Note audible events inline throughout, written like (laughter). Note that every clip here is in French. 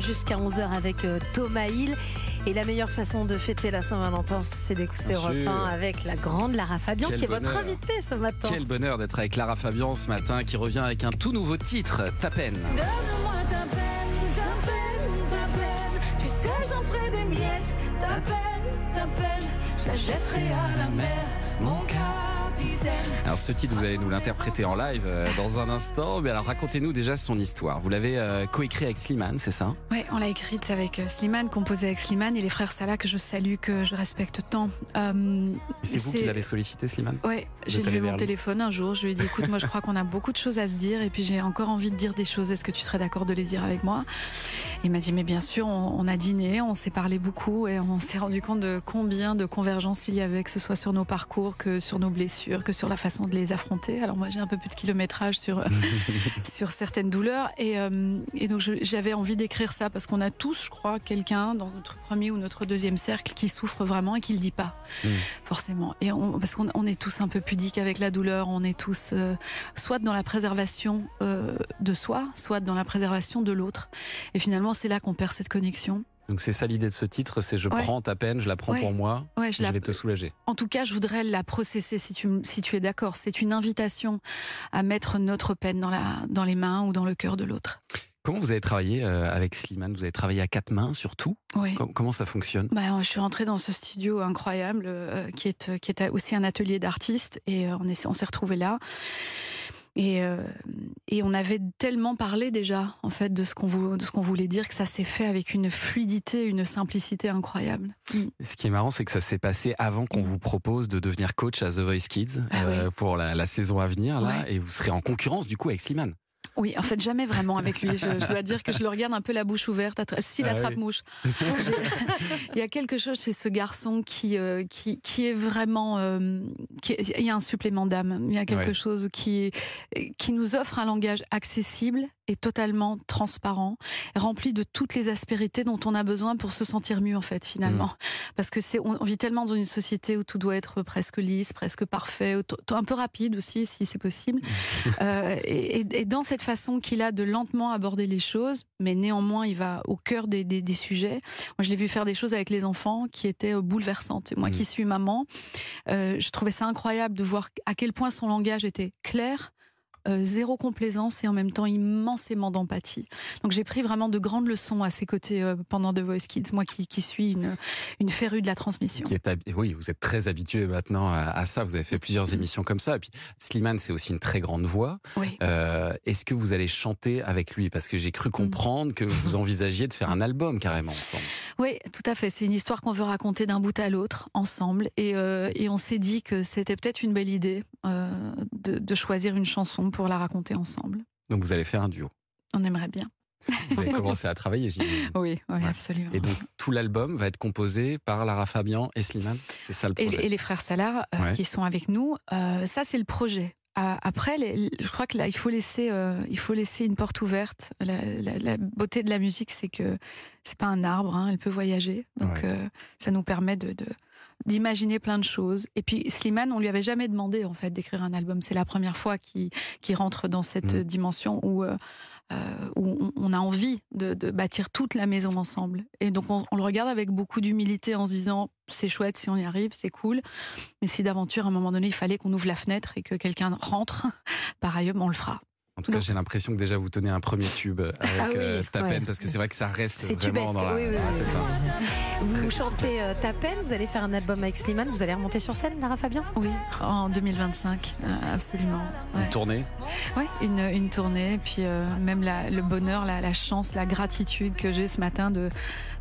Jusqu'à 11h avec euh, Thomas Hill. Et la meilleure façon de fêter la Saint-Valentin, c'est d'écouter Europe 1 avec la grande Lara Fabian, Quel qui est votre invitée ce matin. Quel bonheur d'être avec Lara Fabian ce matin qui revient avec un tout nouveau titre, Ta peine. Donne-moi ta peine, ta peine, ta peine. Tu sais, j'en ferai des miettes. Ta peine, ta peine. Je la jetterai à la mer, mon capitaine. Alors ce titre, vous allez nous l'interpréter en live euh, dans un instant. Mais alors racontez-nous déjà son histoire. Vous l'avez euh, coécrit avec Slimane, c'est ça? Ouais, on l'a écrite avec euh, Slimane, composée avec Slimane. Et les frères Salah que je salue, que je respecte tant. Euh, C'est vous qui l'avez sollicité, Slimane? Ouais, j'ai lu mon téléphone un jour, je lui ai dit écoute, moi je crois qu'on a beaucoup de choses à se dire. Et puis j'ai encore envie de dire des choses, est-ce que tu serais d'accord de les dire avec moi? Il m'a dit mais bien sûr, on, on a dîné, on s'est parlé beaucoup et on s'est rendu compte de combien de convergences il y avait, que ce soit sur nos parcours, que sur nos blessures, que sur la façon de les affronter. Alors moi j'ai un peu plus de kilométrage sur, (laughs) (laughs) sur certaines douleurs et, euh, et donc j'avais envie d'écrire ça parce qu'on a tous, je crois, quelqu'un dans notre premier ou notre deuxième cercle qui souffre vraiment et qui le dit pas Mm. forcément. Et on, parce qu'on on est tous un peu pudiques avec la douleur, on est tous euh, soit dans la préservation euh, de soi, soit dans la préservation de l'autre. Et finalement, c'est là qu'on perd cette connexion. Donc c'est ça l'idée de ce titre, c'est je Ouais. prends ta peine, je la prends Ouais. pour moi, Ouais, je, je la- vais te soulager. En tout cas, je voudrais la processer si tu, m- si tu es d'accord. C'est une invitation à mettre notre peine dans, la, dans les mains ou dans le cœur de l'autre. Comment vous avez travaillé euh, avec Slimane? Vous avez travaillé à quatre mains surtout? Oui. Com- Comment ça fonctionne? Bah, je suis rentrée dans ce studio incroyable euh, qui, est, qui est aussi un atelier d'artistes et euh, on s'est retrouvés là. Et, euh, et on avait tellement parlé déjà en fait de ce qu'on vou- de ce qu'on voulait dire que ça s'est fait avec une fluidité, une simplicité incroyable. Mm. Ce qui est marrant, c'est que ça s'est passé avant qu'on vous propose de devenir coach à The Voice Kids Ah euh, pour la, la saison à venir là, Ouais. et vous serez en concurrence du coup avec Slimane. Oui, en fait, jamais vraiment avec lui. Je, je dois dire que je le regarde un peu la bouche ouverte, attra- s'il Ah oui. mouche. Il y a quelque chose chez ce garçon qui, euh, qui, qui est vraiment. euh, qui- il y a un supplément d'âme. Il y a quelque Ouais. chose qui, qui nous offre un langage accessible et totalement transparent, rempli de toutes les aspérités dont on a besoin pour se sentir mieux, en fait, finalement. Mm. Parce que c'est, on vit tellement dans une société où tout doit être presque lisse, presque parfait, un peu rapide aussi, si c'est possible. Euh, et, dans cette façon qu'il a de lentement aborder les choses, mais néanmoins il va au cœur des, des- des sujets. Moi, je l'ai vu faire des choses avec les enfants qui étaient euh, bouleversantes. Moi, qui suis maman, euh, je trouvais ça incroyable de voir à quel point son langage était clair. Euh, zéro complaisance et en même temps immensément d'empathie. Donc j'ai pris vraiment de grandes leçons à ses côtés euh, pendant The Voice Kids, moi qui, qui suis une, une férue de la transmission. Qui est habi- oui, vous êtes très habitué maintenant à, à ça. Vous avez fait plusieurs émissions comme ça. Et puis Slimane, c'est aussi une très grande voix. Oui. Euh, Est-ce que vous allez chanter avec lui? Parce que j'ai cru comprendre que vous envisagiez de faire un album carrément ensemble. Oui, tout à fait. C'est une histoire qu'on veut raconter d'un bout à l'autre, ensemble. Et, euh, et on s'est dit que c'était peut-être une belle idée euh, de, de choisir une chanson pour la raconter ensemble. Donc vous allez faire un duo. On aimerait bien. Vous avez commencé à travailler, j'imagine. Oui, oui, Ouais. absolument. Et donc tout l'album va être composé par Lara Fabian et Slimane. C'est ça le Et, projet. et les frères Salah euh, Ouais. qui sont avec nous, euh, ça c'est le projet. Euh, Après, les- je crois que là, il faut laisser, euh, il faut laisser une porte ouverte. La, la- la beauté de la musique, c'est que c'est pas un arbre, hein, elle peut voyager. Donc, Ouais. euh, ça nous permet de, d'imaginer plein de choses. Et puis, Slimane, on lui avait jamais demandé en fait d'écrire un album. C'est la première fois qu'il, rentre dans cette Mm. dimension où euh, où on, a envie de, de bâtir toute la maison ensemble. Et donc on, on le regarde avec beaucoup d'humilité en se disant c'est chouette si on y arrive, c'est cool. Mais si d'aventure à un moment donné il fallait qu'on ouvre la fenêtre et que quelqu'un rentre, (laughs) par ailleurs, on le fera. En tout cas, j'ai l'impression que déjà vous tenez un premier tube avec Ah oui, euh, ta ouais. parce que c'est vrai que ça reste C'est vraiment tubesque, dans la, oui, oui, dans la oui. tête, hein. Vous chantez euh, Ta peine, vous allez faire un album avec Slimane, vous allez remonter sur scène, Lara Fabian? Oui, en 2025, euh, absolument. Ouais. Une tournée? Ouais, une, une tournée, et puis euh, même la- le bonheur, la, la chance, la gratitude que j'ai ce matin de,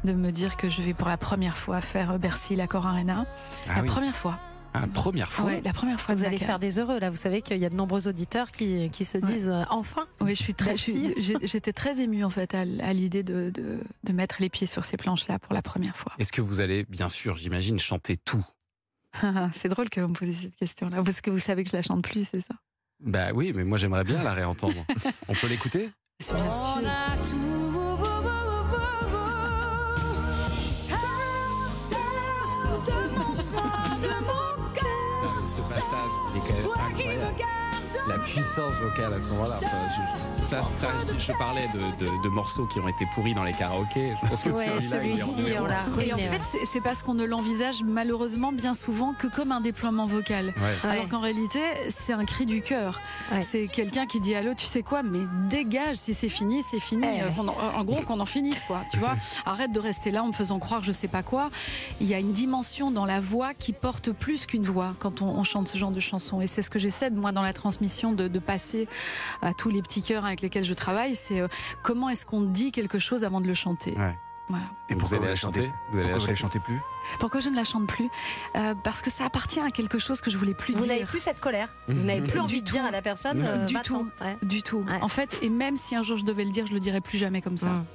de me dire que je vais pour la première fois faire Bercy, l'Accor Arena. Ah la oui. première fois. Ah, la première fois. Ouais, la première fois. Vous allez faire des heureux là. Vous savez qu'il y a de nombreux auditeurs qui, qui se disent euh, enfin. Oui, je suis très, j'étais très émue en fait à, à l'idée de, de, de mettre les pieds sur ces planches-là pour la première fois. Est-ce que vous allez, bien sûr, j'imagine, chanter tout? (laughs) C'est drôle que vous me posiez cette question-là, parce que vous savez que je la chante plus, c'est ça? Bah oui, mais moi j'aimerais bien la réentendre. (laughs) On peut l'écouter? Bien sûr. On a tout. Ce passage, il est quand même incroyable. la puissance vocale à ce moment-là. Enfin, je, ça, ça, je, je parlais de, de- de morceaux qui ont été pourris dans les karaokés. Je pense que Ouais, celui-là, il est en celui-ci, on l'a un. Et en ruiné. fait, c'est- parce qu'on ne l'envisage malheureusement bien souvent que comme un déploiement vocal. Ouais. Ouais. Alors qu'en réalité, c'est un cri du cœur. Ouais. C'est quelqu'un qui dit allô, tu sais quoi, mais dégage, si c'est fini, c'est fini. Eh. Euh, en, en gros, qu'on en finisse, quoi. Tu vois, (laughs) arrête de rester là en me faisant croire je sais pas quoi. Il y a une dimension dans la voix qui porte plus qu'une voix quand on, on chante ce genre de chansons. Et c'est ce que j'essaie, de, moi, dans la transmission, de, de passer à tous les petits cœurs avec lesquels je travaille. C'est euh, comment est-ce qu'on dit quelque chose avant de le chanter. Ouais. Voilà. Et Vous allez vous la chanter Vous allez la Pourquoi vous la chanter plus Pourquoi je ne la chante plus Euh, Parce que ça appartient à quelque chose que je voulais plus Vous dire. n'avez plus cette colère. Vous n'avez plus envie de dire à la personne. Du euh, Du tout. Ouais. Du tout. Ouais. En fait, et même si un jour je devais le dire, je le dirais plus jamais comme ça. Mm.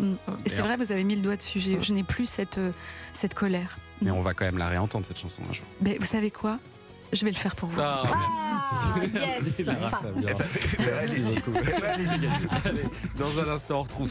Mm. Et c'est vrai, vous avez mis le doigt dessus. Je n'ai plus cette, euh, cette colère. Mais on va quand même la réentendre cette chanson un jour. Mais vous savez quoi? Je vais le faire pour vous. Ah, Ah, merci. yes. (laughs) Merci, Lara. Merci beaucoup. Allez, dans un instant, on retrouve